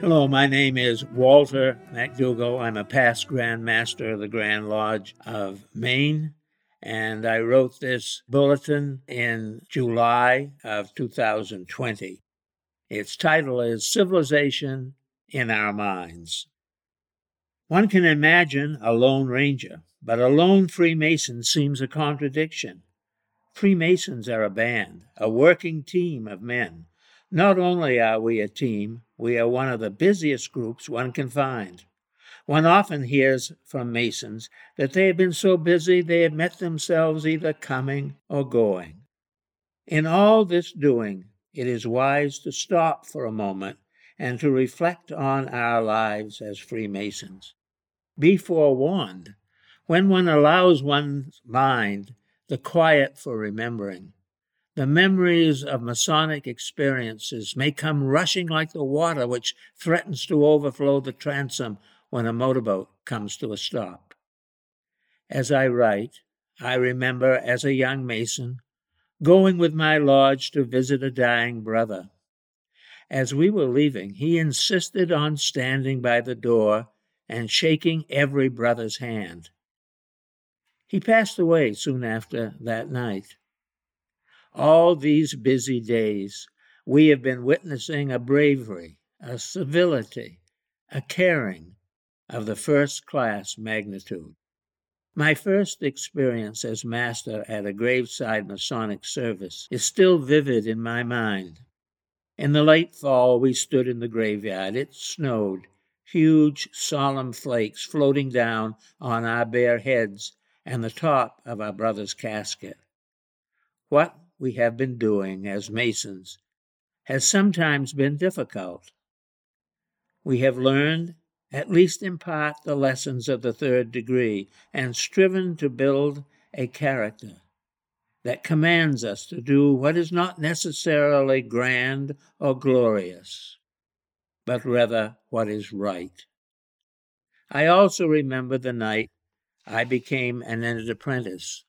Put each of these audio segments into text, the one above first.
Hello, my name is Walter MacDougall. I'm a past Grand Master of the Grand Lodge of Maine, and I wrote this bulletin in July of 2020. Its title is Civilization in Our Minds. One can imagine a Lone Ranger, but a lone Freemason seems a contradiction. Freemasons are a band, a working team of men. Not only are we a team, we are one of the busiest groups one can find. One often hears from Masons that they have been so busy they have met themselves either coming or going. In all this doing, it is wise to stop for a moment and to reflect on our lives as Freemasons. Be forewarned when one allows one's mind the quiet for remembering. The memories of Masonic experiences may come rushing like the water which threatens to overflow the transom when a motorboat comes to a stop. As I write, I remember as a young Mason going with my lodge to visit a dying brother. As we were leaving, he insisted on standing by the door and shaking every brother's hand. He passed away soon after that night. All these busy days, we have been witnessing a bravery, a civility, a caring of the first class magnitude. My first experience as master at a graveside Masonic service is still vivid in my mind. In the late fall, we stood in the graveyard. It snowed, huge, solemn flakes floating down on our bare heads and the top of our brother's casket. What we have been doing as Masons has sometimes been difficult. We have learned, at least in part, the lessons of the third degree and striven to build a character that commands us to do what is not necessarily grand or glorious, but rather what is right. I also remember the night I became an apprentice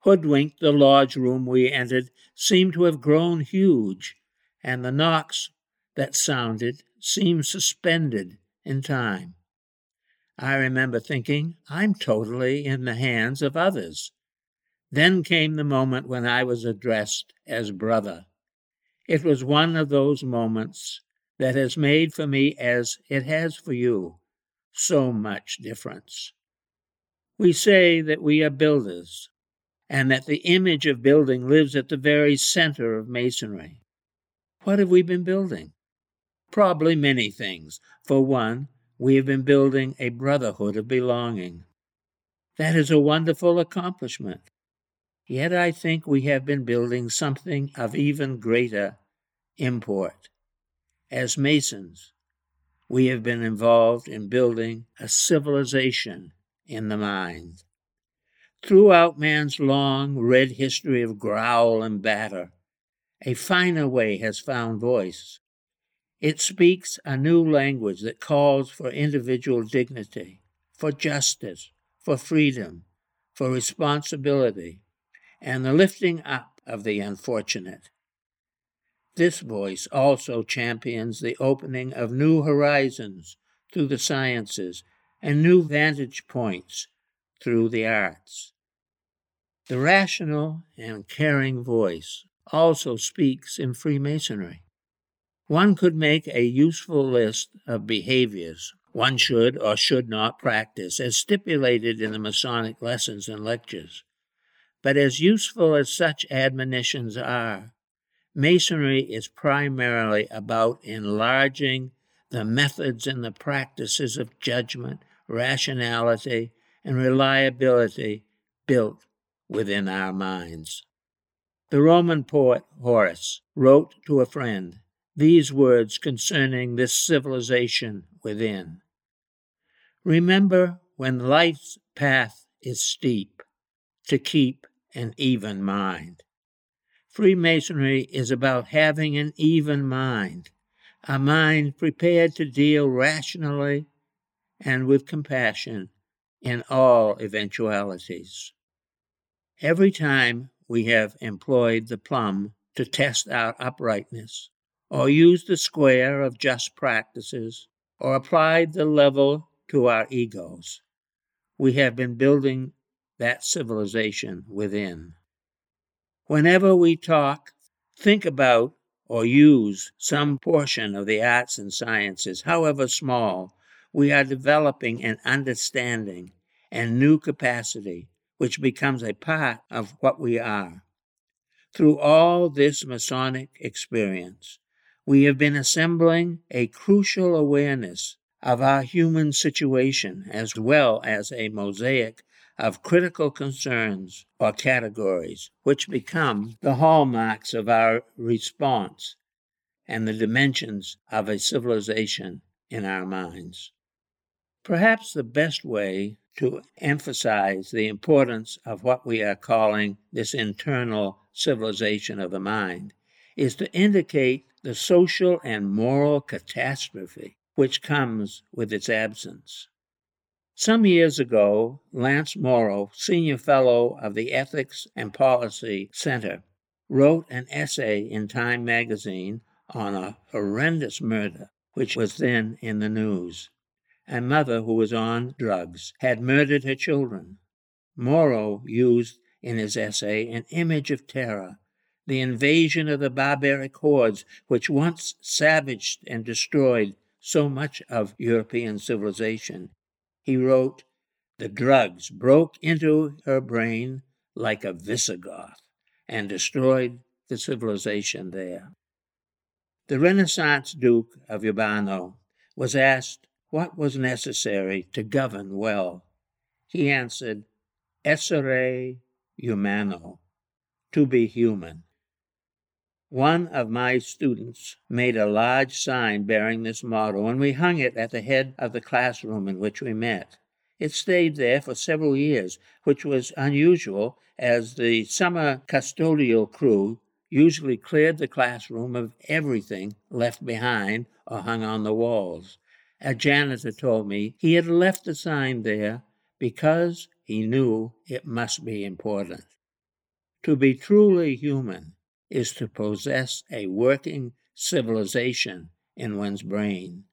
Hoodwinked, the lodge room we entered seemed to have grown huge, and the knocks that sounded seemed suspended in time. I remember thinking, I'm totally in the hands of others. Then came the moment when I was addressed as brother. It was one of those moments that has made for me, as it has for you, so much difference. We say that we are builders, and that the image of building lives at the very center of Masonry. What have we been building? Probably many things. For one, we have been building a brotherhood of belonging. That is a wonderful accomplishment. Yet I think we have been building something of even greater import. As Masons, we have been involved in building a civilization in the mind. Throughout man's long, red history of growl and batter, a finer way has found voice. It speaks a new language that calls for individual dignity, for justice, for freedom, for responsibility, and the lifting up of the unfortunate. This voice also champions the opening of new horizons through the sciences and new vantage points through the arts. The rational and caring voice also speaks in Freemasonry. One could make a useful list of behaviors one should or should not practice, as stipulated in the Masonic lessons and lectures. But as useful as such admonitions are, Masonry is primarily about enlarging the methods and the practices of judgment, rationality, and reliability built within our minds. The Roman poet Horace wrote to a friend these words concerning this civilization within Remember when life's path is steep to keep an even mind. Freemasonry is about having an even mind, a mind prepared to deal rationally and with compassion in all eventualities. Every time we have employed the plumb to test our uprightness, or used the square of just practices, or applied the level to our egos, we have been building that civilization within. Whenever we talk, think about, or use some portion of the arts and sciences, however small, we are developing an understanding and new capacity which becomes a part of what we are. Through all this Masonic experience, we have been assembling a crucial awareness of our human situation as well as a mosaic of critical concerns or categories which become the hallmarks of our response and the dimensions of a civilization in our minds. Perhaps the best way to emphasize the importance of what we are calling this internal civilization of the mind is to indicate the social and moral catastrophe which comes with its absence. Some years ago, Lance Morrow, senior fellow of the Ethics and Policy Center, wrote an essay in Time magazine on a horrendous murder which was then in the news. A mother who was on drugs had murdered her children. Morrow used in his essay an image of terror, the invasion of the barbaric hordes which once savaged and destroyed so much of European civilization. He wrote, The drugs broke into her brain like a Visigoth and destroyed the civilization there. The Renaissance Duke of Urbino was asked what was necessary to govern well? He answered, Essere humano, to be human. One of my students made a large sign bearing this motto, and we hung it at the head of the classroom in which we met. It stayed there for several years, which was unusual, as the summer custodial crew usually cleared the classroom of everything left behind or hung on the walls. A janitor told me he had left the sign there because he knew it must be important. To be truly human is to possess a working civilization in one's brain,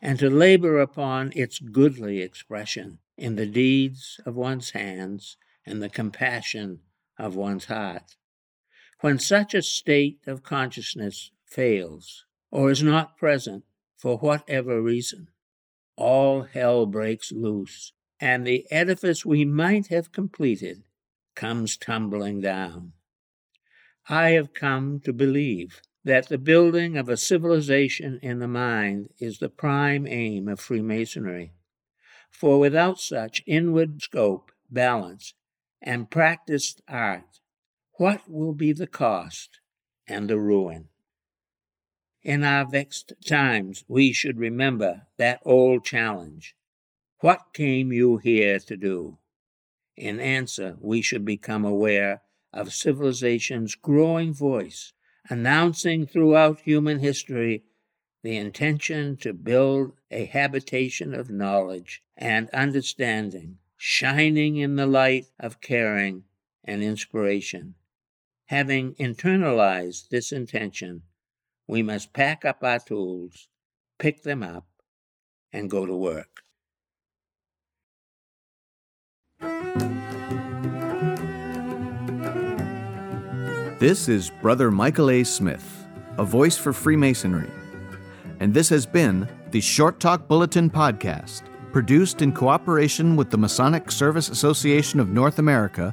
and to labor upon its goodly expression in the deeds of one's hands and the compassion of one's heart. When such a state of consciousness fails or is not present, for whatever reason, all hell breaks loose, and the edifice we might have completed comes tumbling down. I have come to believe that the building of a civilization in the mind is the prime aim of Freemasonry. For without such inward scope, balance, and practiced art, what will be the cost and the ruin? In our vexed times, we should remember that old challenge What came you here to do? In answer, we should become aware of civilization's growing voice, announcing throughout human history the intention to build a habitation of knowledge and understanding, shining in the light of caring and inspiration. Having internalized this intention, we must pack up our tools, pick them up, and go to work. This is Brother Michael A. Smith, a voice for Freemasonry. And this has been the Short Talk Bulletin Podcast, produced in cooperation with the Masonic Service Association of North America